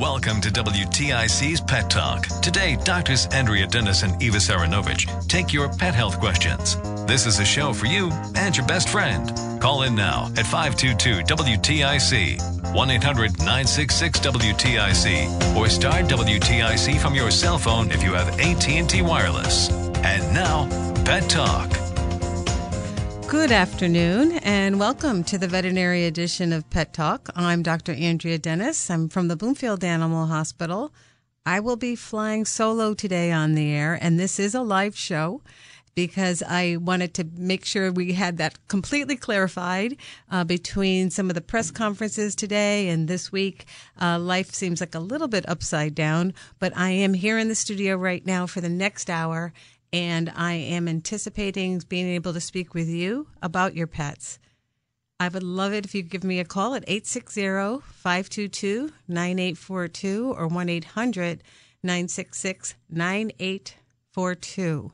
Welcome to WTIC's Pet Talk. Today, doctors Andrea Dennis and Eva Saranovich take your pet health questions. This is a show for you and your best friend. Call in now at 522 WTIC, 1 800 966 WTIC, or start WTIC from your cell phone if you have AT&T Wireless. And now, Pet Talk. Good afternoon and welcome to the veterinary edition of Pet Talk. I'm Dr. Andrea Dennis. I'm from the Bloomfield Animal Hospital. I will be flying solo today on the air, and this is a live show because I wanted to make sure we had that completely clarified uh, between some of the press conferences today and this week. Uh, life seems like a little bit upside down, but I am here in the studio right now for the next hour and I am anticipating being able to speak with you about your pets. I would love it if you give me a call at 860 522 9842 or 1 800 966 9842.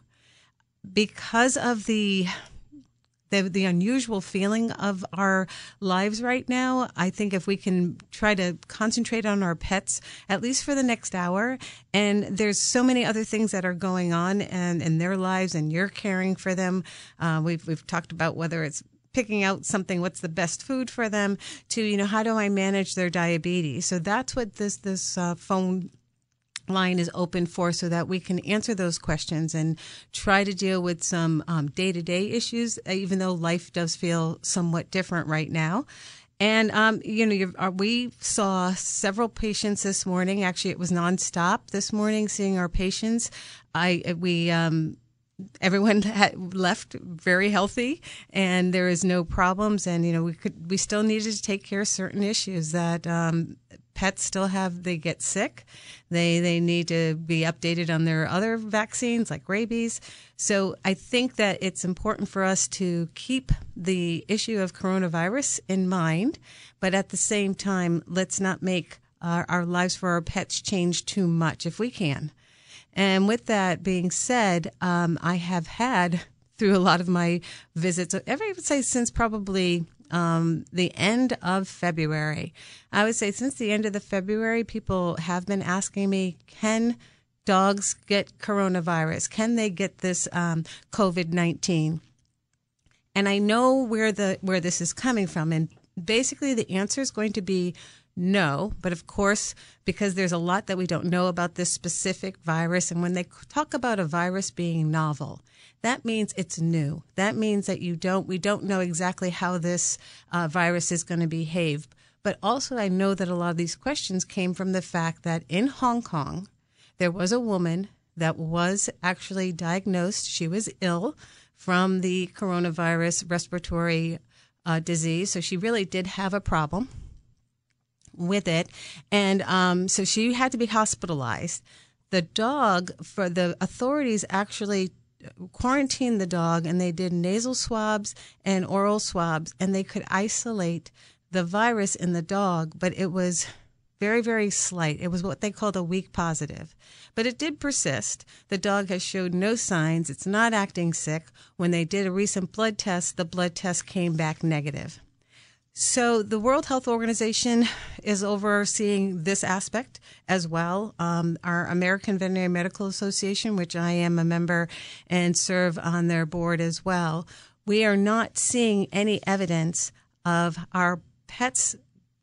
Because of the the, the unusual feeling of our lives right now. I think if we can try to concentrate on our pets, at least for the next hour, and there's so many other things that are going on and in their lives, and you're caring for them. Uh, we've we've talked about whether it's picking out something what's the best food for them to you know how do i manage their diabetes so that's what this this uh, phone line is open for so that we can answer those questions and try to deal with some day to day issues, even though life does feel somewhat different right now. And um, you know, uh, we saw several patients this morning. Actually, it was nonstop this morning, seeing our patients. I we um, everyone left very healthy, and there is no problems. And you know, we could we still needed to take care of certain issues that um, pets still have they get sick. They they need to be updated on their other vaccines like rabies. So i think that it's important for us to keep the issue of coronavirus in mind but at the same time let's not make our, our lives for our pets change too much if we can. And with that being said um, i have had through a lot of my visits every would say since probably um, the end of February. I would say since the end of the February, people have been asking me, can dogs get coronavirus? Can they get this um, COVID nineteen? And I know where the where this is coming from, and basically the answer is going to be no. But of course, because there's a lot that we don't know about this specific virus, and when they talk about a virus being novel, that means it's new. That means that you don't, we don't know exactly how this uh, virus is going to behave. But also, I know that a lot of these questions came from the fact that in Hong Kong, there was a woman that was actually diagnosed. She was ill from the coronavirus respiratory uh, disease. So she really did have a problem with it. And um, so she had to be hospitalized. The dog, for the authorities, actually quarantined the dog and they did nasal swabs and oral swabs and they could isolate the virus in the dog, but it was very, very slight. It was what they called a weak positive. But it did persist. The dog has showed no signs. It's not acting sick. When they did a recent blood test, the blood test came back negative. So the World Health Organization is overseeing this aspect as well. Um, our American Veterinary Medical Association, which I am a member and serve on their board as well, we are not seeing any evidence of our pets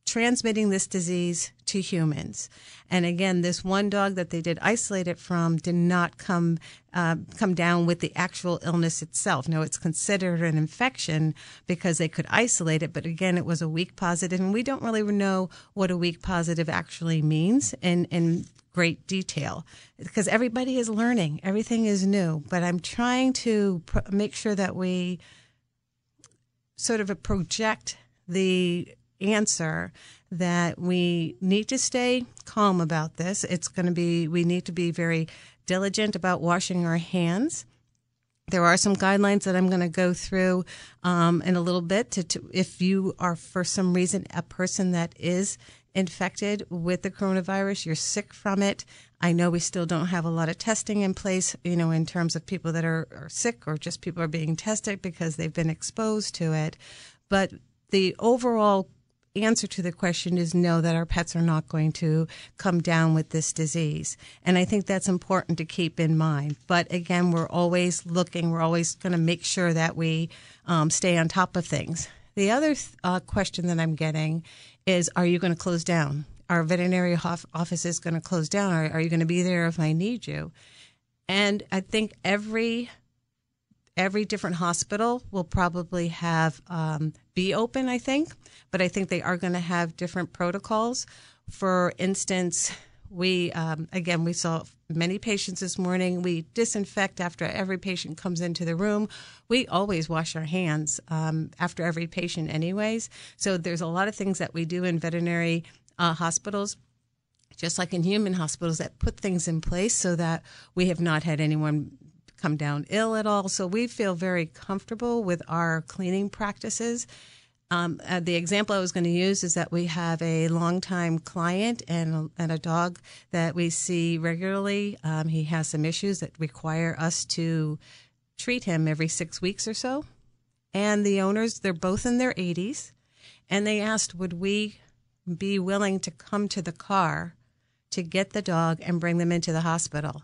transmitting this disease to humans. And again, this one dog that they did isolate it from did not come uh, come down with the actual illness itself. No, it's considered an infection because they could isolate it, but again, it was a weak positive, and we don't really know what a weak positive actually means in in great detail because everybody is learning, everything is new. But I'm trying to pr- make sure that we sort of project the answer that we need to stay calm about this. It's going to be, we need to be very diligent about washing our hands. There are some guidelines that I'm going to go through um, in a little bit. To, to, if you are, for some reason, a person that is infected with the coronavirus, you're sick from it. I know we still don't have a lot of testing in place, you know, in terms of people that are, are sick or just people are being tested because they've been exposed to it. But the overall answer to the question is no, that our pets are not going to come down with this disease. And I think that's important to keep in mind. But again, we're always looking, we're always going to make sure that we um, stay on top of things. The other uh, question that I'm getting is Are you going to close down? Our veterinary office is going to close down. Are, are you going to be there if I need you? And I think every every different hospital will probably have um, be open. I think, but I think they are going to have different protocols. For instance, we um, again we saw many patients this morning. We disinfect after every patient comes into the room. We always wash our hands um, after every patient, anyways. So there's a lot of things that we do in veterinary uh, hospitals just like in human hospitals that put things in place so that we have not had anyone come down ill at all. So we feel very comfortable with our cleaning practices. Um, uh, the example I was going to use is that we have a longtime client and, and a dog that we see regularly. Um, he has some issues that require us to treat him every six weeks or so. And the owners, they're both in their 80s, and they asked, would we be willing to come to the car to get the dog and bring them into the hospital?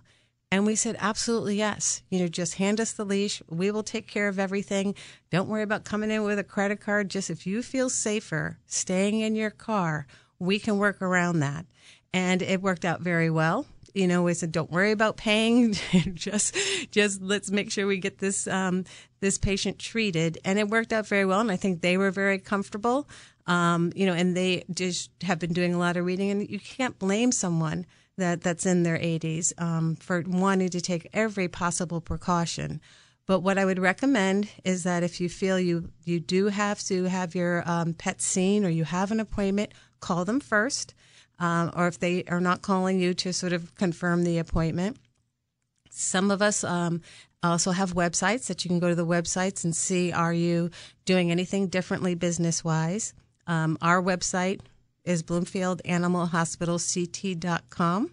And we said, absolutely yes. You know, just hand us the leash. We will take care of everything. Don't worry about coming in with a credit card. Just if you feel safer staying in your car, we can work around that. And it worked out very well. You know, we said, don't worry about paying. just, just let's make sure we get this, um, this patient treated. And it worked out very well. And I think they were very comfortable. Um, you know, and they just have been doing a lot of reading and you can't blame someone that that's in their 80s um, for wanting to take every possible precaution. But what I would recommend is that if you feel you you do have to have your um, pet seen or you have an appointment, call them first. Um, or if they are not calling you to sort of confirm the appointment. Some of us um, also have websites that you can go to the websites and see are you doing anything differently business wise. Um, our website is bloomfieldanimalhospitalct.com.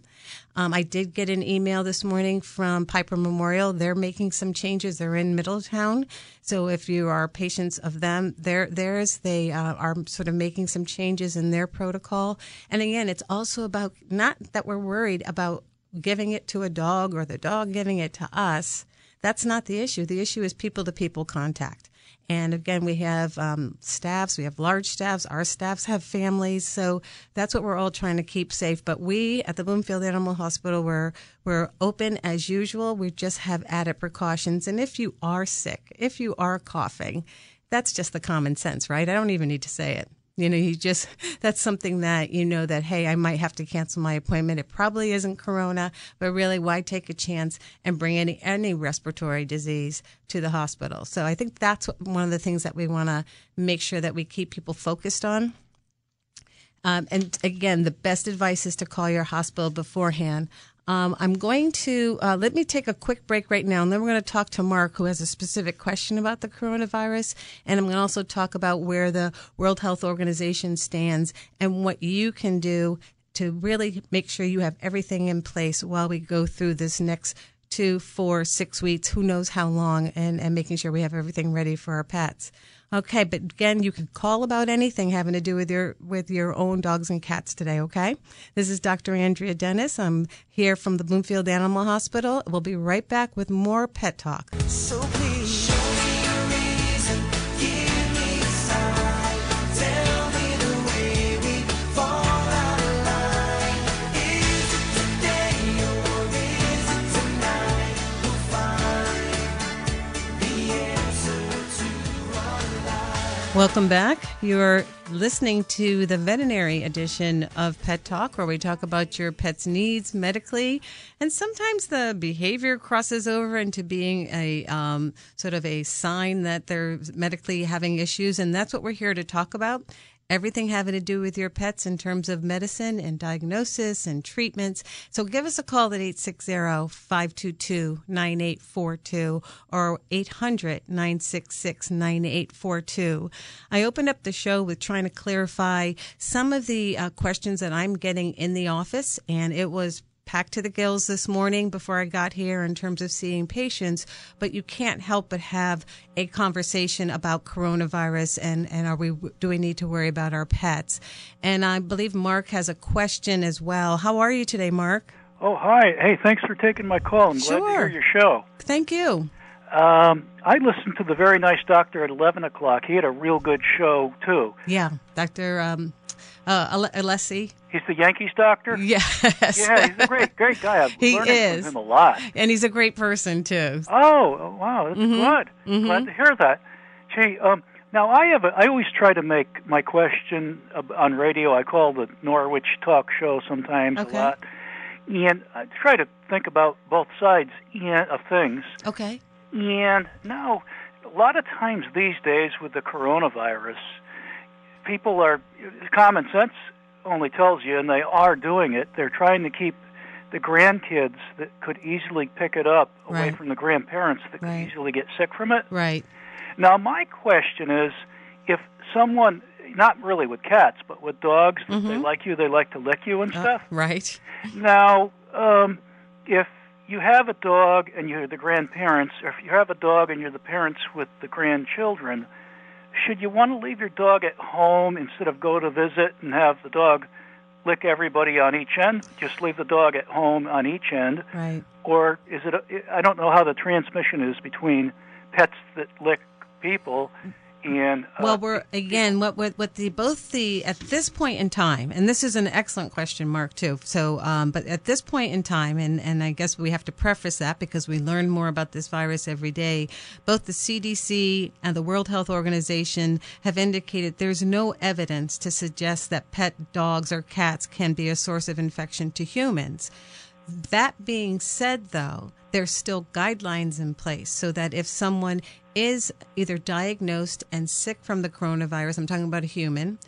Um, I did get an email this morning from Pieper Memorial. They're making some changes. They're in Middletown, so if you are patients of them, they're, theirs they uh, are sort of making some changes in their protocol. And again, it's also about not that we're worried about giving it to a dog or the dog giving it to us. That's not the issue. The issue is people to people contact. And again, we have um, staffs, we have large staffs, our staffs have families. So that's what we're all trying to keep safe. But we at the Bloomfield Animal Hospital, we're, we're open as usual. We just have added precautions. And if you are sick, if you are coughing, that's just the common sense, right? I don't even need to say it. You know, you just, that's something that you know that, hey, I might have to cancel my appointment. It probably isn't corona, but really, why take a chance and bring any, any respiratory disease to the hospital? So I think that's one of the things that we want to make sure that we keep people focused on. Um, and again, the best advice is to call your hospital beforehand. Um, I'm going to uh, let me take a quick break right now, and then we're going to talk to Mark, who has a specific question about the coronavirus, and I'm going to also talk about where the World Health Organization stands and what you can do to really make sure you have everything in place while we go through this next two, four, six weeks, who knows how long, and, and making sure we have everything ready for our pets. Okay, but again, you can call about anything having to do with your with your own dogs and cats today. Okay, this is Dr. Andrea Dennis. I'm here from the Bloomfield Animal Hospital. We'll be right back with more pet talk. So please. Welcome back. You're listening to the veterinary edition of Pet Talk, where we talk about your pet's needs medically, and sometimes the behavior crosses over into being a um, sort of a sign that they're medically having issues, and that's what we're here to talk about everything having to do with your pets in terms of medicine and diagnosis and treatments. So give us a call at 860-522-9842 or 800-966-9842. I opened up the show with trying to clarify some of the uh, questions that I'm getting in the office and it was packed to the gills this morning before I got here in terms of seeing patients, but you can't help but have a conversation about coronavirus and, and are we, do we need to worry about our pets? And I believe Mark has a question as well. How are you today, Mark? Oh, hi. Hey, thanks for taking my call. I'm sure. glad to hear your show. Thank you. Um, I listened to the very nice doctor at 11 o'clock. He had a real good show, too. Yeah, Dr. Um, uh, Alessi. He's the Yankees doctor. Yes. Yeah, he's a great, great guy. I've he learned is. from him a lot. And he's a great person too. Oh, oh, wow, that's Mhm. good. Mhm. Glad to hear that. Gee, um, now I have. A, I always try to make my question on radio. I call the Norwich Talk Show sometimes Okay. a lot, and I try to think about both sides of things. Okay. And now, a lot of times these days with the coronavirus, people are common sense only tells you, and they are doing it. They're trying to keep the grandkids that could easily pick it up away Right. from the grandparents that Right. could easily get sick from it. Right. Now, my question is, if someone, not really with cats, but with dogs, that they like you, they like to lick you and Uh, stuff. right. Now, um, if you have a dog and you're the grandparents, or if you have a dog and you're the parents with the grandchildren, should you want to leave your dog at home instead of go to visit and have the dog lick everybody on each end? Just leave the dog at home on each end, Right. or is it? A, I don't know how the transmission is between pets that lick people and uh, Well, we're again what what what the both the at this point in time, and this is an excellent question, Mark, too. So, um, but at this point in time, and and I guess we have to preface that because we learn more about this virus every day. Both the CDC and the World Health Organization have indicated there's no evidence to suggest that pet dogs or cats can be a source of infection to humans. That being said, though, there's still guidelines in place so that if someone is either diagnosed and sick from the coronavirus, I'm talking about a human,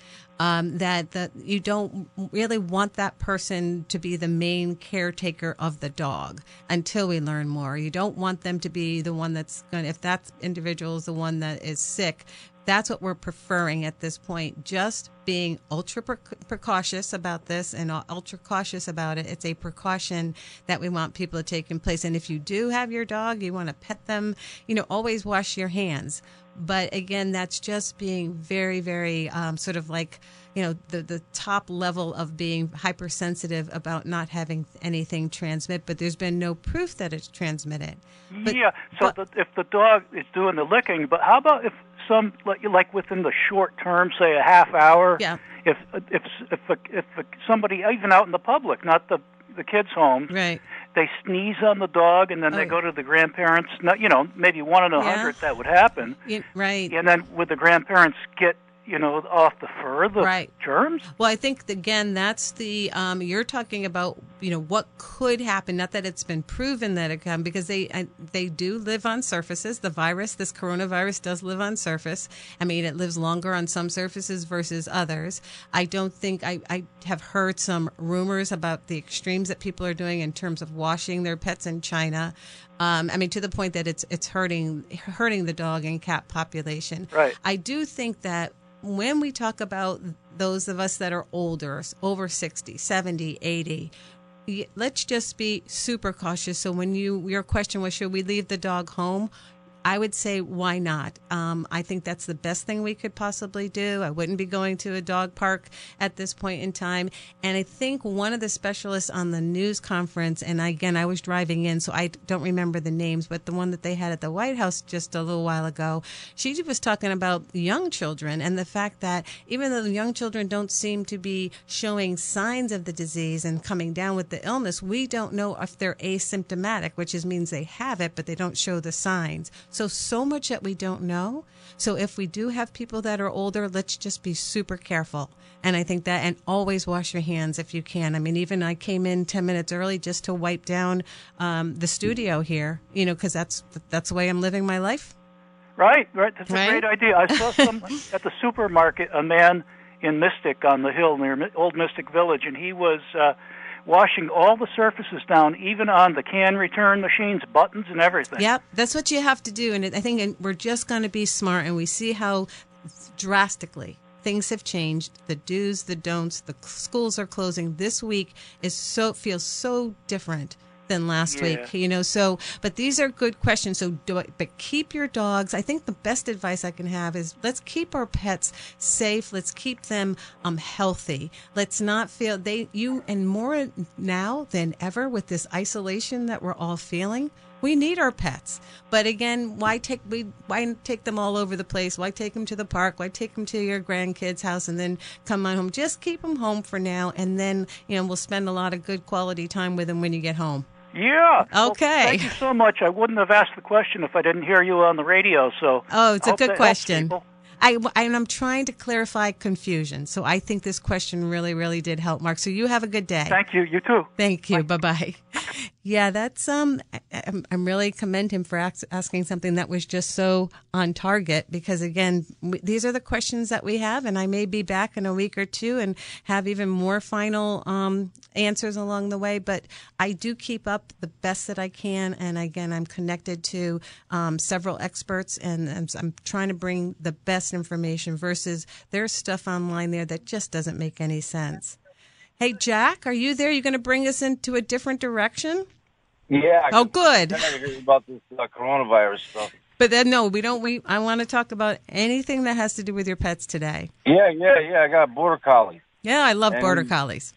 um, that that you don't really want that person to be the main caretaker of the dog until we learn more. You don't want them to be the one that's going. If that individual is the one that is sick, that's what we're preferring at this point. Just being ultra precautious about this and ultra cautious about it. It's a precaution that we want people to take in place. And if you do have your dog, you want to pet them, you know, always wash your hands. But again, that's just being very, very um, sort of like, you know, the, the top level of being hypersensitive about not having anything transmit. But there's been no proof that it's transmitted. But, yeah. So the, if the dog is doing the licking, but how about if some like like within the short term, say a half hour? Yeah. If if if if somebody even out in the public, not the the kids' home, right. they sneeze on the dog and then they Oh. go to the grandparents. Not you know maybe one in a Yeah. hundred that would happen, right. and then would the grandparents get you know off the fur the Right. germs? Well, I think again that's the um, you're talking about. You know what could happen. Not that it's been proven that it can, because they I, they do live on surfaces. The virus, this coronavirus, does live on surface. I mean, it lives longer on some surfaces versus others. I don't think I, I have heard some rumors about the extremes that people are doing in terms of washing their pets in China. Um, I mean, to the point that it's it's hurting hurting the dog and cat population. Right. I do think that when we talk about those of us that are older, over 60, 70, 80, let's just be super cautious. So when you your question was should we leave the dog home? I would say why not? Um, I think that's the best thing we could possibly do. I wouldn't be going to a dog park at this point in time. And I think one of the specialists on the news conference, and again, I was driving in, so I don't remember the names, but the one that they had at the White House just a little while ago, she was talking about young children and the fact that even though the young children don't seem to be showing signs of the disease and coming down with the illness, we don't know if they're asymptomatic, which is, means they have it, but they don't show the signs. So so much that we don't know. So, if we do have people that are older, let's just be super careful. And I think that, and always wash your hands if you can. I mean, even I came in 10 minutes early just to wipe down um, the studio here, you know, because that's, that's the way I'm living my life. Right, right. That's Right? a great idea. I saw some at the supermarket, a man in Mystic on the hill near Old Mystic Village, and he was uh, washing all the surfaces down, even on the can return machines, buttons, and everything. Yep, that's what you have to do. And I think we're just going to be smart, and we see how drastically things have changed. The do's, the don'ts, the schools are closing. This week is so feels so different than last Yeah. week, you know. So, but these are good questions. So, do it, but keep your dogs. I think the best advice I can have is let's keep our pets safe. Let's keep them um healthy. Let's not feel they you and more now than ever with this isolation that we're all feeling. We need our pets, but again, why take we why take them all over the place? Why take them to the park? Why take them to your grandkids' house and then come on home? Just keep them home for now, and then you know we'll spend a lot of good quality time with them when you get home. Yeah. Well, Okay. thank you so much. I wouldn't have asked the question if I didn't hear you on the radio. So. Oh, it's a good oh, question. I, and I'm trying to clarify confusion. So I think this question really, really did help, Mark. So you have a good day. Thank you. You too. Thank you. Bye bye. Yeah, that's um. I- I'm, really commend him for asking something that was just so on target because again, these are the questions that we have, and I may be back in a week or two and have even more final um answers along the way. But I do keep up the best that I can, and again, I'm connected to um, several experts, and I'm, I'm trying to bring the best information versus there's stuff online there that just doesn't make any sense. Hey, Jack, are you there? You're going to bring us into a different direction? Yeah. Oh, good. I about this uh, coronavirus stuff. But then, no, we don't. We I want to talk about anything that has to do with your pets today. Yeah, yeah, yeah. I got a border collie. Yeah, I love border collies.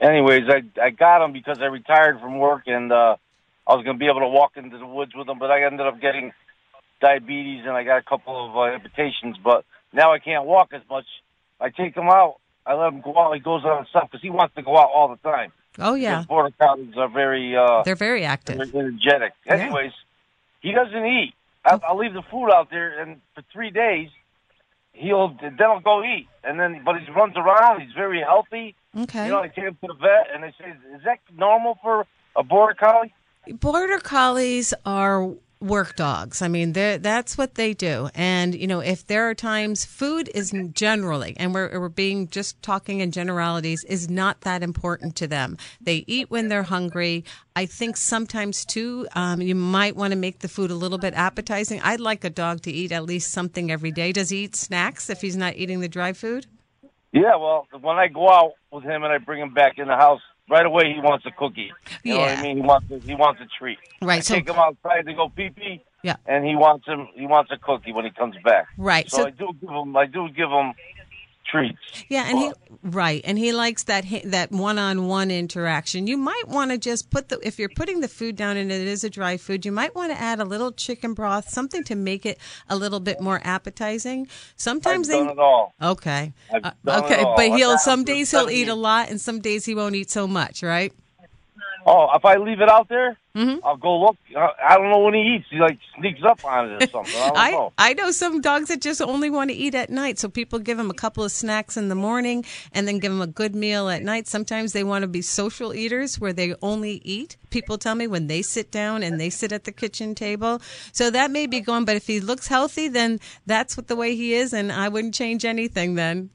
Anyways, I I got him because I retired from work and uh, I was gonna be able to walk into the woods with him, but I ended up getting diabetes and I got a couple of uh, amputations. But now I can't walk as much. I take him out. I let him go out. He goes out himself because he wants to go out all the time. Oh yeah, border collies are very uh, they're very active. very energetic. Yeah. Anyways, he doesn't eat. I'll, I'll leave the food out there, and for three days, he'll then he'll go eat, and then but he runs around. He's very healthy. Okay. You know, I take him to the vet, and they say, "Is that normal for a border collie?" Border collies are work dogs. I mean, that's what they do. And you know, if there are times food is generally, and we're we're being just talking in generalities, is not that important to them. They eat when they're hungry. I think sometimes too, um, you might want to make the food a little bit appetizing. I'd like a dog to eat at least something every day. Does he eat snacks if he's not eating the dry food? Yeah. Well, when I go out with him and I bring him back in the house, right away he wants a cookie. You know what I mean? He wants a, he wants a treat. Right, I so- take him outside to go pee pee. Yeah. And he wants him. He wants a cookie when he comes back. Right, So, so- I do give him. I do give him treats. Yeah, and he right, and he likes that that one-on-one interaction. You might want to just put the if you're putting the food down and it is a dry food, you might want to add a little chicken broth, something to make it a little bit more appetizing. Sometimes I've they done it all. okay, Uh, okay, all. but he'll some days he'll eat a lot, and some days he won't eat so much. Right? Oh, if I leave it out there, Mm-hmm. I'll go look. I don't know when he eats. He like sneaks up on it or something. I don't I, know. I know some dogs that just only want to eat at night. So people give them a couple of snacks in the morning and then give them a good meal at night. Sometimes they want to be social eaters where they only eat. People tell me when they sit down and they sit at the kitchen table. So that may be going, but if he looks healthy, then that's what the way he is. And I wouldn't change anything then.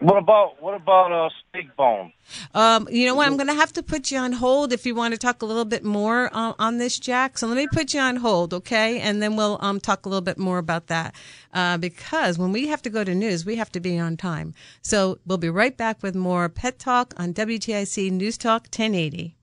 What about what about a steak bone? Um, you know what? I'm going to have to put you on hold if you want to talk a little bit more uh, on this, Jack. So let me put you on hold, okay? And then we'll um, talk a little bit more about that. Uh, because when we have to go to news, we have to be on time. So we'll be right back with more Pet Talk on WTIC News Talk 1080.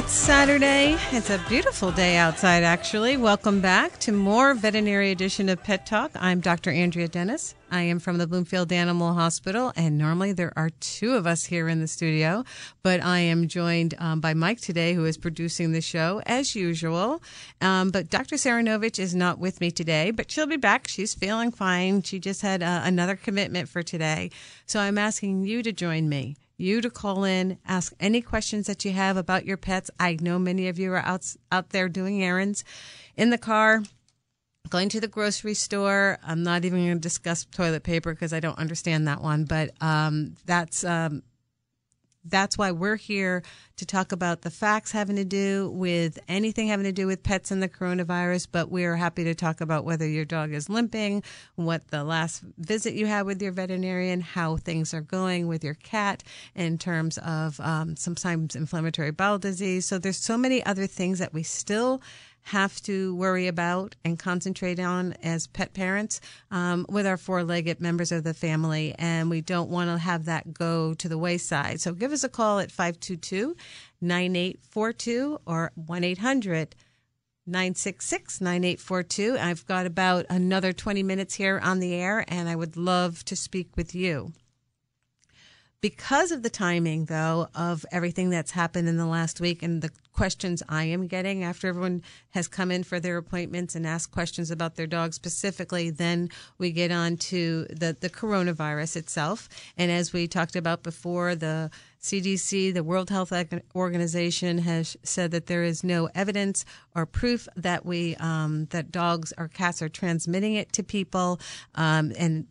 It's Saturday. It's a beautiful day outside, actually. Welcome back to more veterinary edition of Pet Talk. I'm Dr. Andrea Dennis. I am from the Bloomfield Animal Hospital, and normally there are two of us here in the studio, but I am joined um, by Mike today, who is producing the show as usual. Um, but Dr. Saranovich is not with me today, but she'll be back. She's feeling fine. She just had uh, another commitment for today. So I'm asking you to join me you to call in, ask any questions that you have about your pets. I know many of you are out out there doing errands in the car, going to the grocery store. I'm not even going to discuss toilet paper because I don't understand that one, but um, that's um, that's why we're here to talk about the facts having to do with anything having to do with pets and the coronavirus. But we are happy to talk about whether your dog is limping, what the last visit you had with your veterinarian, how things are going with your cat in terms of um, sometimes inflammatory bowel disease. So there's so many other things that we still have to worry about and concentrate on as pet parents um, with our four legged members of the family. And we don't want to have that go to the wayside. So give us a call at 522 9842 or 1 800 966 9842. I've got about another 20 minutes here on the air, and I would love to speak with you. Because of the timing, though, of everything that's happened in the last week and the questions I am getting after everyone has come in for their appointments and asked questions about their dog specifically, then we get on to the, the coronavirus itself. And as we talked about before, the CDC, the World Health Organization, has said that there is no evidence or proof that we um, that dogs or cats are transmitting it to people, um, and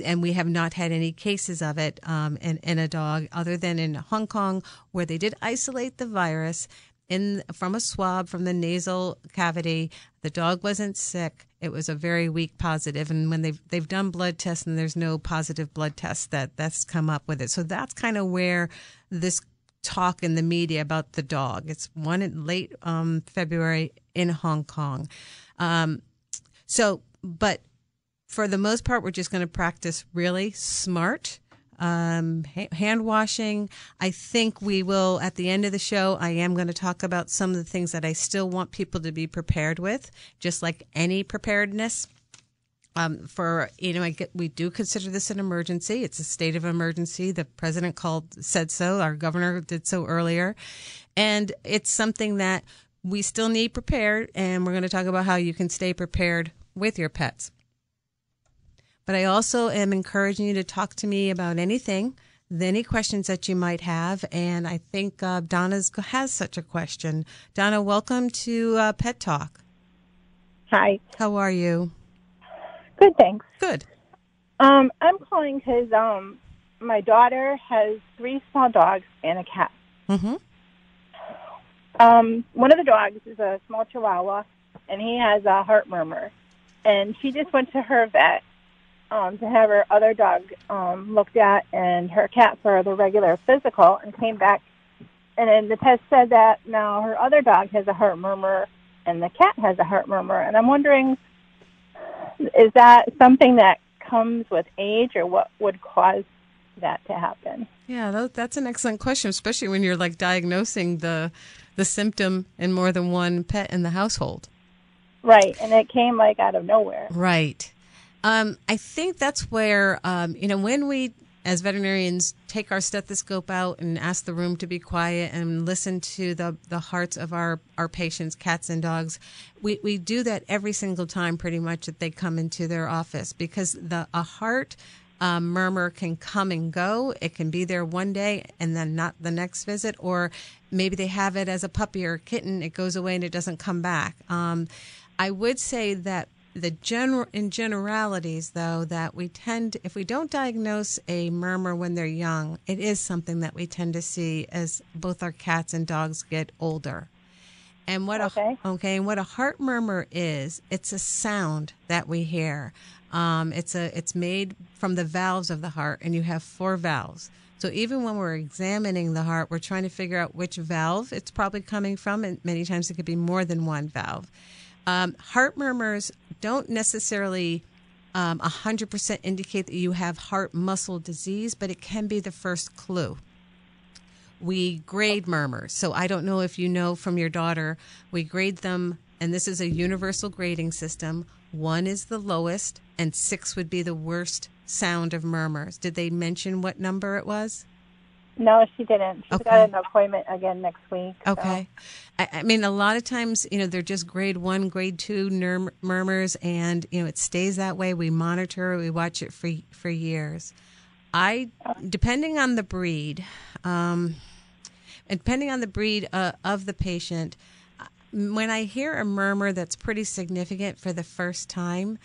and we have not had any cases of it um, in, in a dog other than in Hong Kong, where they did isolate the virus in from a swab from the nasal cavity. The dog wasn't sick. It was a very weak positive. and when they've they've done blood tests and there's no positive blood test that that's come up with it. So that's kind of where this talk in the media about the dog. It's one in late um, February in Hong Kong. Um, so, but for the most part, we're just going to practice really smart um, hand washing. I think we will, at the end of the show, I am going to talk about some of the things that I still want people to be prepared with, just like any preparedness. Um, for you know, get, we do consider this an emergency. It's a state of emergency. The president called said so. Our governor did so earlier, and it's something that we still need prepared. And we're going to talk about how you can stay prepared with your pets. But I also am encouraging you to talk to me about anything, any questions that you might have. And I think uh, Donna has such a question. Donna, welcome to uh, Pet Talk. Hi. How are you? Good, thanks. Good. Um, I'm calling because um, my daughter has three small dogs and a cat. Mm-hmm. Um, one of the dogs is a small Chihuahua, and he has a heart murmur. And she just went to her vet, um, to have her other dog um, looked at and her cat for the regular physical and came back. And then the test said that now her other dog has a heart murmur and the cat has a heart murmur. And I'm wondering, is that something that comes with age or what would cause that to happen? Yeah, that's an excellent question, especially when you're like diagnosing the the symptom in more than one pet in the household. Right, and it came like out of nowhere. Right. Um, I think that's where, um, you know, when we as veterinarians take our stethoscope out and ask the room to be quiet and listen to the, the hearts of our, our patients, cats and dogs, we, we do that every single time pretty much that they come into their office because the a heart um, murmur can come and go. It can be there one day and then not the next visit, or maybe they have it as a puppy or a kitten. It goes away and it doesn't come back. Um, I would say that the general in generalities though that we tend if we don't diagnose a murmur when they're young it is something that we tend to see as both our cats and dogs get older. And what okay. a okay and what a heart murmur is it's a sound that we hear. Um, it's a it's made from the valves of the heart and you have four valves. So even when we're examining the heart we're trying to figure out which valve it's probably coming from and many times it could be more than one valve um, heart murmurs don't necessarily um, 100% indicate that you have heart muscle disease, but it can be the first clue. we grade murmurs. So I don't know if you know from your daughter, we grade them, and this is a universal grading system. One is the lowest, and six would be the worst sound of murmurs. Did they mention what number it was? No, she didn't. She's Okay. got an appointment again next week. so- Okay. I, I mean, a lot of times, you know, they're just grade one, grade two nur- murmurs, and, you know, it stays that way. We monitor, we watch it for, for years. I, depending on the breed, um, depending on the breed uh, of the patient, uh, when I hear a murmur that's pretty significant for the first time,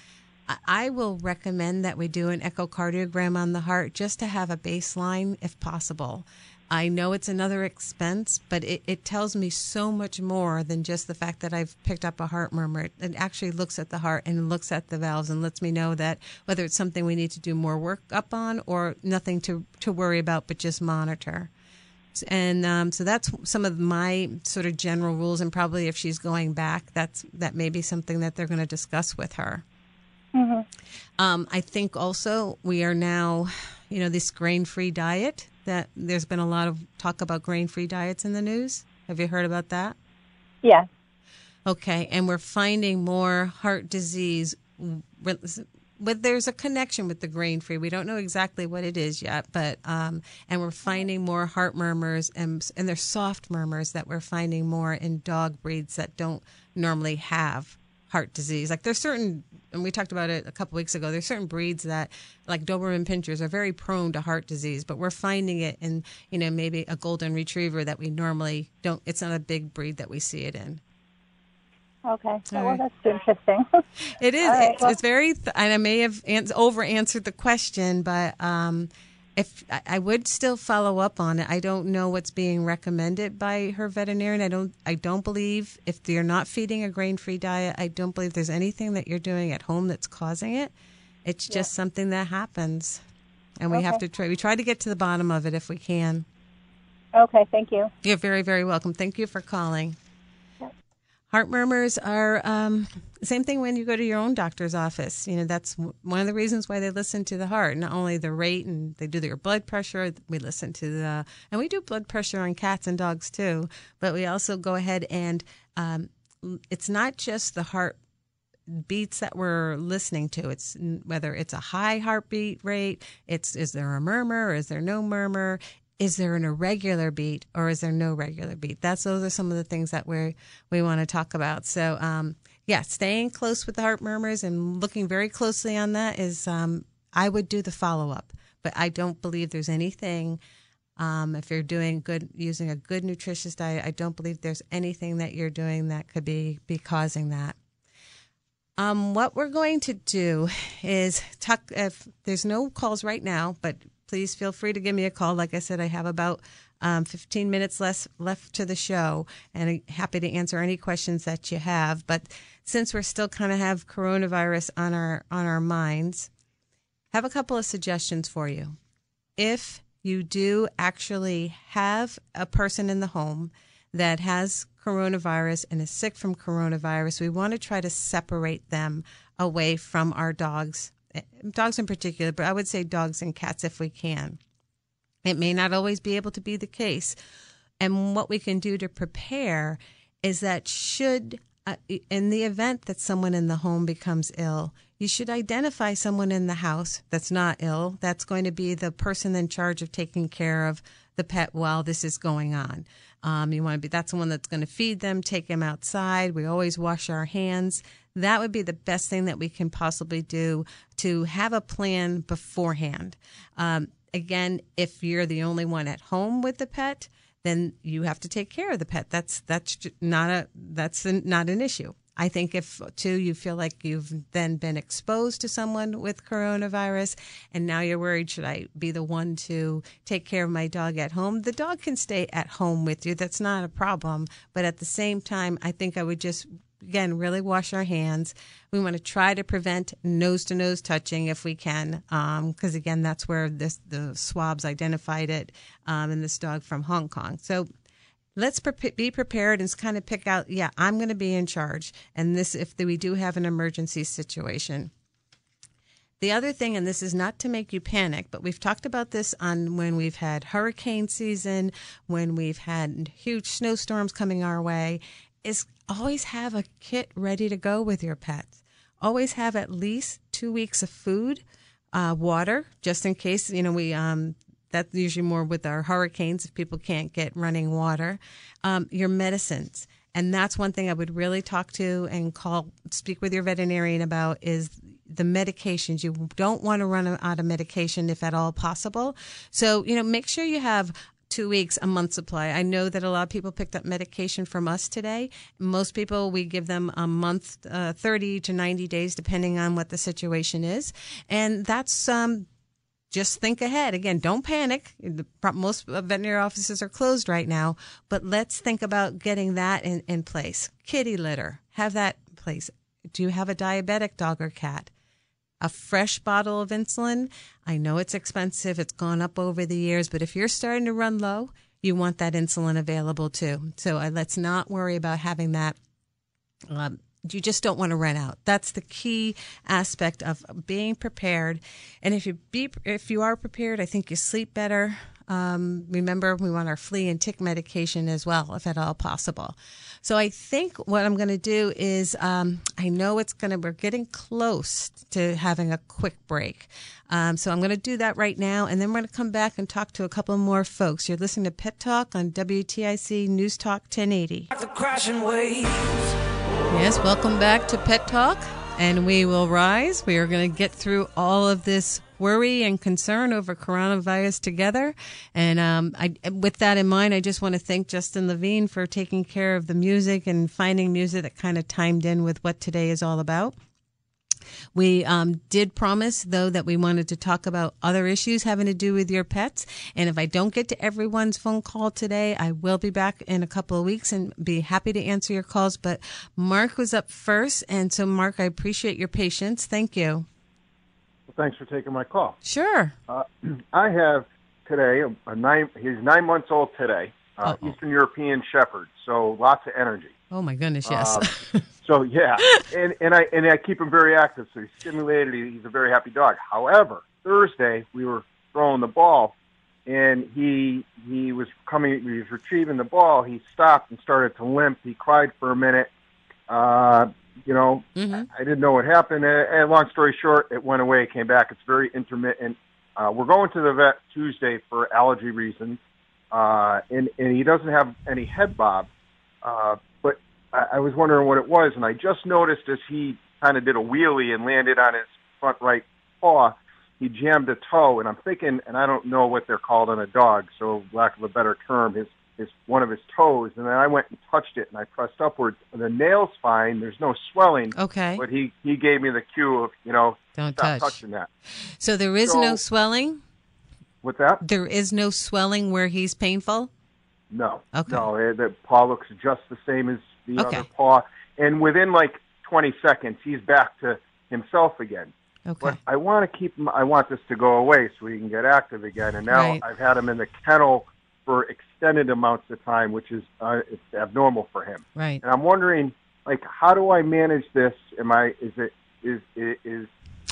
I- will recommend that we do an echocardiogram on the heart just to have a baseline if possible. I know it's another expense, but it, it tells me so much more than just the fact that I've picked up a heart murmur. It, it actually looks at the heart and looks at the valves and lets me know that whether it's something we need to do more work up on or nothing to, to worry about, but just monitor. And um, so that's some of my sort of general rules. And probably if she's going back, that's that may be something that they're going to discuss with her. Um, I think also we are now, you know, this grain free diet that there's been a lot of talk about grain free diets in the news. Have you heard about that? Yeah. Okay. And we're finding more heart disease. But there's a connection with the grain free. We don't know exactly what it is yet, but um, and we're finding more heart murmurs and and they're soft murmurs that we're finding more in dog breeds that don't normally have heart disease. Like there's certain, and we talked about it a couple weeks ago. There's certain breeds that, like Doberman Pinschers, are very prone to heart disease, but we're finding it in, you know, maybe a golden retriever that we normally don't. It's not a big breed that we see it in. Okay. Well, that's interesting. It is. Right, it's, well- it's very. Th- and I may have ans- over answered the question, but um, if I, would still follow up on it, I don't know what's being recommended by her veterinarian. I don't. I don't believe if you're not feeding a grain-free diet, I don't believe there's anything that you're doing at home that's causing it. It's just something that happens, and we have to try. We try to get to the bottom of it if we can. okay. Thank you. You're very, very welcome. Thank you for calling. Heart murmurs are um, same thing when you go to your own doctor's office. You know that's one of the reasons why they listen to the heart. Not only the rate and they do their blood pressure. We listen to the and we do blood pressure on cats and dogs too. But we also go ahead and um, it's not just the heart beats that we're listening to. It's whether it's a high heartbeat rate, it's is there a murmur is there no murmur? Is there an irregular beat or is there no regular beat? That's those are some of the things that we we want to talk about. So um, yeah, staying close with the heart murmurs and looking very closely on that is um, I would do the follow up, but I don't believe there's anything. Um, if you're doing good, using a good nutritious diet, I don't believe there's anything that you're doing that could be be causing that. Um, what we're going to do is talk. If there's no calls right now, but please feel free to give me a call. Like I said, I have about um, 15 minutes less left to the show, and I'm happy to answer any questions that you have. But since we're still kind of have coronavirus on our on our minds, have a couple of suggestions for you. If you do actually have a person in the home that has coronavirus and is sick from coronavirus, we want to try to separate them away from our dogs, dogs in particular, but I would say dogs and cats if we can. It may not always be able to be the case. And what we can do to prepare is that should, uh, in the event that someone in the home becomes ill, you should identify someone in the house that's not ill. That's going to be the person in charge of taking care of the pet while this is going on. Um, you want to be that's the one that's going to feed them, take them outside. We always wash our hands. That would be the best thing that we can possibly do to have a plan beforehand. Um, again, if you're the only one at home with the pet, then you have to take care of the pet. That's that's not a that's not an issue. I think if too you feel like you've then been exposed to someone with coronavirus and now you're worried should I be the one to take care of my dog at home? The dog can stay at home with you. That's not a problem, but at the same time I think I would just again really wash our hands. We want to try to prevent nose to nose touching if we can, because again that's where this the swabs identified it um, in this dog from Hong Kong. So let's pre- be prepared and kind of pick out yeah i'm going to be in charge and this if we do have an emergency situation The other thing, and this is not to make you panic, but we've talked about this on when we've had hurricane season, when we've had huge snowstorms coming our way, is always have a kit ready to go with your pets. Always have at least two weeks of food, uh, water, just in case, you know, we, um, that's usually more with our hurricanes if people can't get running water, um, your medicines. And that's one thing I would really talk to and call, speak with your veterinarian about is the medications. You don't want to run out of medication if at all possible. So, you know, make sure you have two weeks, a month supply. I know that a lot of people picked up medication from us today. Most people, we give them a month, uh, 30 to 90 days, depending on what the situation is. And that's, um, just think ahead. Again, don't panic. Most veterinary offices are closed right now, but let's think about getting that in, in place. Kitty litter, have that place. Do you have a diabetic dog or cat? A fresh bottle of insulin. I know it's expensive. It's gone up over the years, but if you're starting to run low, you want that insulin available too. So uh, let's not worry about having that um, you just don't want to run out. That's the key aspect of being prepared. And if you be if you are prepared, I think you sleep better. Um, remember, we want our flea and tick medication as well, if at all possible. So I think what I'm going to do is um, I know it's going to we're getting close to having a quick break. Um, so I'm going to do that right now, and then we're going to come back and talk to a couple more folks. You're listening to Pet Talk on WTIC News Talk 1080. The crashing waves. Yes, welcome back to Pet Talk, and we will rise. We are going to get through all of this worry and concern over coronavirus together. And um, I, with that in mind, I just want to thank Justin Levine for taking care of the music and finding music that kind of timed in with what today is all about. We um, did promise, though, that we wanted to talk about other issues having to do with your pets. And if I don't get to everyone's phone call today, I will be back in a couple of weeks and be happy to answer your calls. But Mark was up first. And so, Mark, I appreciate your patience. Thank you. Thanks for taking my call. Sure. Uh, I have today a, a nine, he's nine months old today, uh, Eastern European Shepherd. So lots of energy. Oh my goodness, yes. Uh, so yeah, and and I and I keep him very active. So he's stimulated. He's a very happy dog. However, Thursday we were throwing the ball, and he he was coming. He was retrieving the ball. He stopped and started to limp. He cried for a minute. Uh, you know, mm-hmm. I didn't know what happened. And long story short, it went away. Came back. It's very intermittent. Uh, we're going to the vet Tuesday for allergy reasons, uh, and and he doesn't have any head bob. Uh, but I, I was wondering what it was, and I just noticed as he kind of did a wheelie and landed on his front right paw, he jammed a toe, and I'm thinking, and I don't know what they're called on a dog, so lack of a better term, his his one of his toes, and then I went and touched it, and I pressed upwards. The nail's fine. There's no swelling. Okay. But he he gave me the cue of you know don't touch. touching that. So there is So- no swelling. What's that? There is no swelling where he's painful. No. Okay. No, eh, the paw looks just the same as the Okay. other paw, and within like 20 seconds, he's back to himself again. Okay. But I want to keep him. I want this to go away so he can get active again. And now Right. I've had him in the kennel for extended amounts of time, which is uh, it's abnormal for him. Right. And I'm wondering, like, how do I manage this? Am I? Is it? Is is? is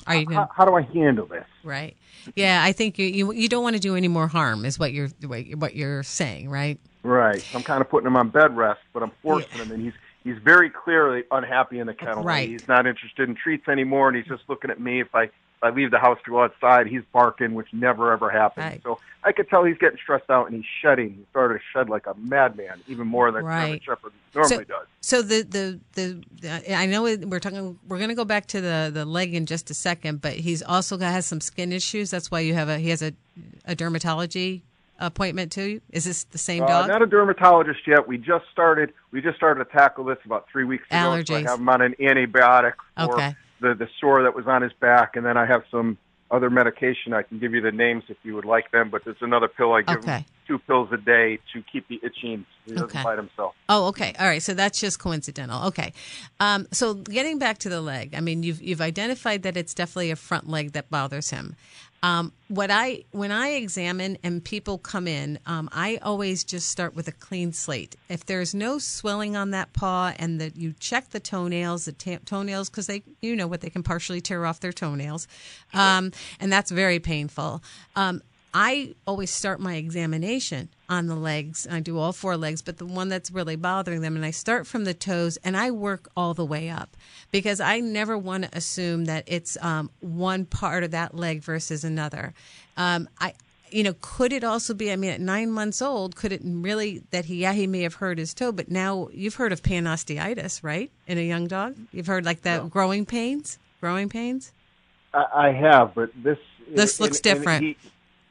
Are you how, gonna- how do I handle this? Right. Yeah, I think you you, you don't want to do any more harm, is what you're what you're- saying, right? Right. I'm kind of putting him on bed rest, but I'm forcing him, and he's he's very clearly unhappy in the kennel. Right. He's not interested in treats anymore, and he's just looking at me. If I I leave the house to go outside, he's barking, which never ever happens. Right. So I could tell he's getting stressed out, and he's shedding. He started to shed like a madman, even more than Right. German Shepherd normally so, does. So the the the, the I know we're talking. We're going to go back to the the leg in just a second, but he's also got, has some skin issues. That's why you have a he has a a dermatology appointment too. Is this the same Uh, dog? not a dermatologist yet. We just started. We just started to tackle this about three weeks ago. So I Allergies. have him on an antibiotic for Okay. The the sore that was on his back, and then I have some other medication. I can give you the names if you would like them. But there's another pill I give Okay. him two pills a day to keep the itching. He doesn't bite himself. Oh, okay. All right. So that's just coincidental. Okay. Um, so getting back to the leg, I mean, you've you've identified that it's definitely a front leg that bothers him. Um, what I when I examine and people come in, um, I always just start with a clean slate. If there's no swelling on that paw, and that you check the toenails, the ta- toenails, because they you know what they can partially tear off their toenails, um, and that's very painful. I always start my examination on the legs. I do all four legs, but the one that's really bothering them, and I start from the toes and I work all the way up because I never want to assume that it's um, one part of that leg versus another. Um, I, you know, could it also be? I mean, at nine months old, could it really that he, yeah, he may have hurt his toe, but now you've heard of panosteitis, right? In a young dog, you've heard like the growing pains, growing pains. I, I have, but this This looks and- and different. he,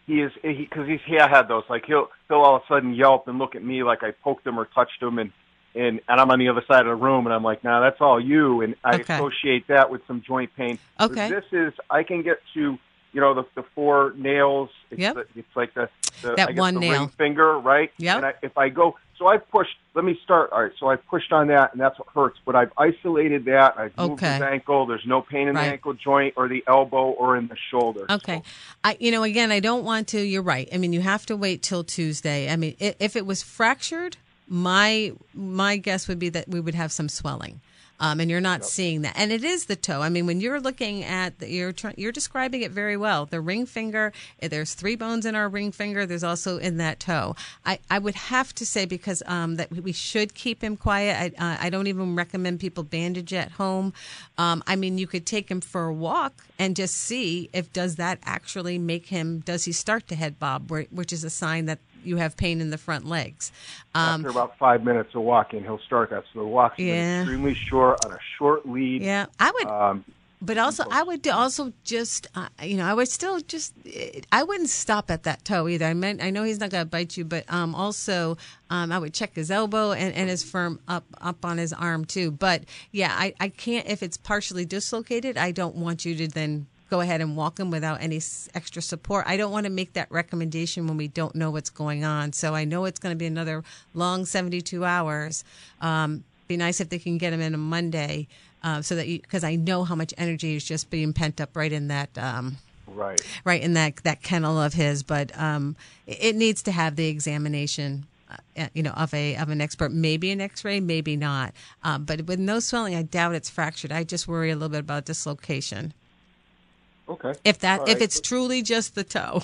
he is because he's he I had those like he'll he'll all of a sudden yelp and look at me like I poked him or touched him and and and I'm on the other side of the room and I'm like, nah, that's all you. And I Okay. associate that with some joint pain. Okay. This is I can get to you know the the four nails. It's, Yep. the, it's like the, the That one the nail. finger, right? Yeah. And if I go, so I've pushed. Let me start. All right. So I've pushed on that, and that's what hurts. But I've isolated that. I've moved Okay. his ankle. There's no pain in Right. the ankle joint or the elbow or in the shoulder. Okay. I, you know, again, I don't want to. You're right. I mean, you have to wait till Tuesday. I mean, if it was fractured, my my guess would be that we would have some swelling. Um, and you're not seeing that, and it is the toe. I mean, when you're looking at the, you're you're describing it very well. The ring finger. eh, There's three bones in our ring finger. There's also in that toe. I, I would have to say because um, that we should keep him quiet. I uh, I don't even recommend people bandage at home. Um, I mean, you could take him for a walk and just see if does that actually make him does he start to head bob, which is a sign that you have pain in the front legs. Um, After about five minutes of walking, he'll start that. So the walk's Yeah. extremely short on a short lead. yeah, I would. Um, But also, I would also just, uh, you know, I would still just, I wouldn't stop at that toe either. I meant, I know he's not going to bite you, but um, also, um, I would check his elbow and, and his firm up up on his arm too. But yeah, I, I can't if it's partially dislocated. I don't want you to then go ahead and walk him without any extra support. I don't want to make that recommendation when we don't know what's going on. So I know it's going to be another long 72 hours. Um, be nice if they can get him in a Monday, uh, so that because I know how much energy is just being pent up right in that. Um, right. Right in that that kennel of his, but um, it needs to have the examination, uh, you know, of a of an expert. Maybe an X-ray, maybe not. Um, but with no swelling, I doubt it's fractured. I just worry a little bit about dislocation. Okay. If that All if right. it's truly just the toe.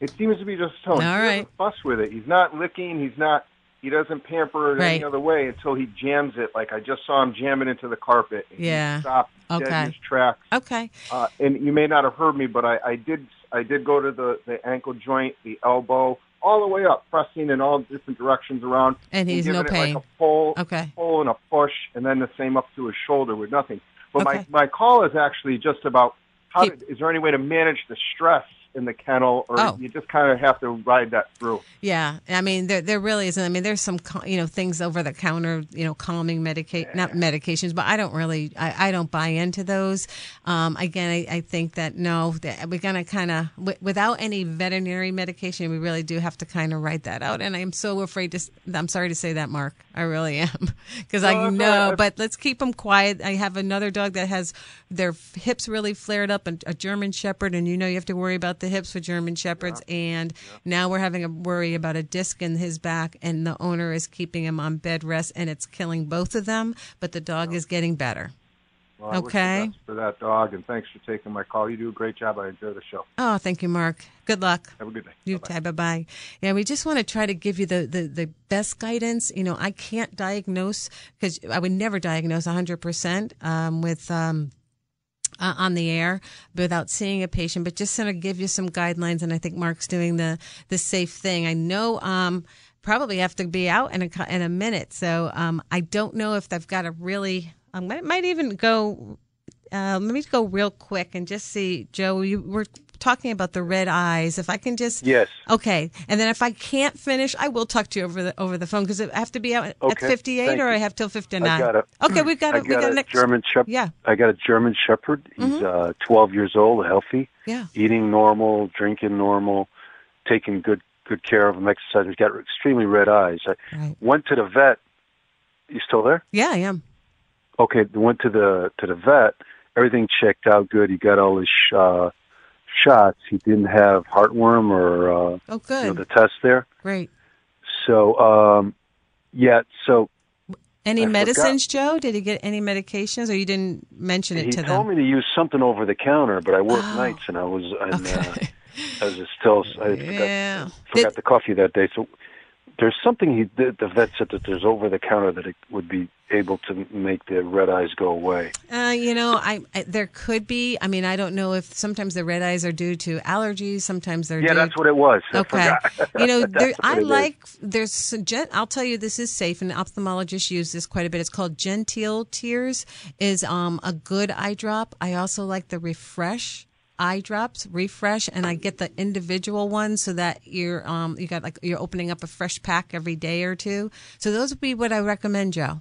It seems to be just tone. All he right. doesn't fuss with it. He's not licking. He's not. He doesn't pamper it any other way until he jams it. Like I just saw him jam it into the carpet. and Yeah. Okay. in his tracks. Okay. Uh, and you may not have heard me, but I, I did. I did go to the the ankle joint, the elbow, all the way up, pressing in all different directions around. And he's giving no it pain. Like a pull, Okay. pull and a push, and then the same up to his shoulder with nothing. But Okay. my my call is actually just about how Keep- to, is there any way to manage the stress in the kennel, or Oh. you just kind of have to ride that through. Yeah, I mean there there really isn't. I mean there's some you know things over the counter, you know, calming medica- not medications, but I don't really I, I don't buy into those. Um, again, I, I think that no, that we're gonna kind of w- without any veterinary medication, we really do have to kind of write that out. And I'm so afraid to. I'm sorry to say that, Mark. I really am because No, I know. right. But let's keep them quiet. I have another dog that has their hips really flared up, and a German Shepherd, and you know you have to worry about the hips with German Shepherds. And now we're having a worry about a disc in his back, and the owner is keeping him on bed rest, and it's killing both of them. But the dog is getting better. Well, I Okay. for that dog, and thanks for taking my call. You do a great job. I enjoy the show. Oh, thank you, Mark. Good luck. Have a good day. You too. Bye bye. Yeah, we just want to try to give you the, the, the best guidance. You know, I can't diagnose because I would never diagnose 100% um, with. Um, uh, on the air without seeing a patient, but just sort of give you some guidelines. And I think Mark's doing the the safe thing. I know um, probably have to be out in a in a minute, so um, I don't know if I've got to really. I might, might even go. Uh, let me go real quick and just see, Joe. You were talking about the red eyes. If I can just Yes. Okay, and then if I can't finish, I will talk to you over the over the phone because I have to be out at fifty eight, or. I have till fifty nine. Got. Okay, we've got I it. We got a a next German Shepherd. Yeah. I got a German Shepherd. He's Mhm. uh, 12 years old, healthy, Yeah. eating normal, drinking normal, taking good good care of him, exercising. He's got extremely red eyes. I Right. went to the vet. You still there? Yeah, I am. Okay, went to the to the vet. Everything checked out good. He got all his uh, shots, he didn't have heartworm or uh, Oh, you know, good. the test there. Great. So um, yeah, so Any I forgot. medicines, Joe? Did he get any medications, or you didn't mention it he to told them? me to use something over the counter, but I work Oh. nights and I was and, uh, I was still I Yeah. forgot, forgot the coffee that day. So there's something he did. The vet said that there's over the counter that it would be able to make the red eyes go away. Uh, you know, I, I there could be. I mean, I don't know if sometimes the red eyes are due to allergies. Sometimes they're Yeah, that's what it was. I Okay, you know, there, I it is. like there's I'll tell you this is safe, and ophthalmologists use this quite a bit. It's called GenTeal Tears. is um a good eye drop. I also like the Refresh eye drops refresh and i get the individual ones so that you're um you got like you're opening up a fresh pack every day or two. So those would be what i recommend joe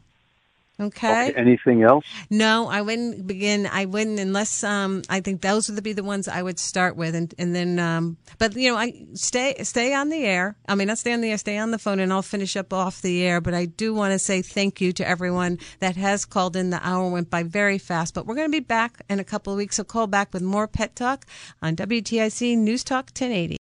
okay, Okay, anything else? no, I wouldn't begin. I wouldn't unless um, I think those would be the ones I would start with, and and then. Um, but you know, I stay stay on the air. I mean, not stay on the air, stay on the phone, and I'll finish up off the air. But I do want to say thank you to everyone that has called in. The hour went by very fast, but we're going to be back in a couple of weeks. So call back with more pet talk on WTIC News Talk 1080.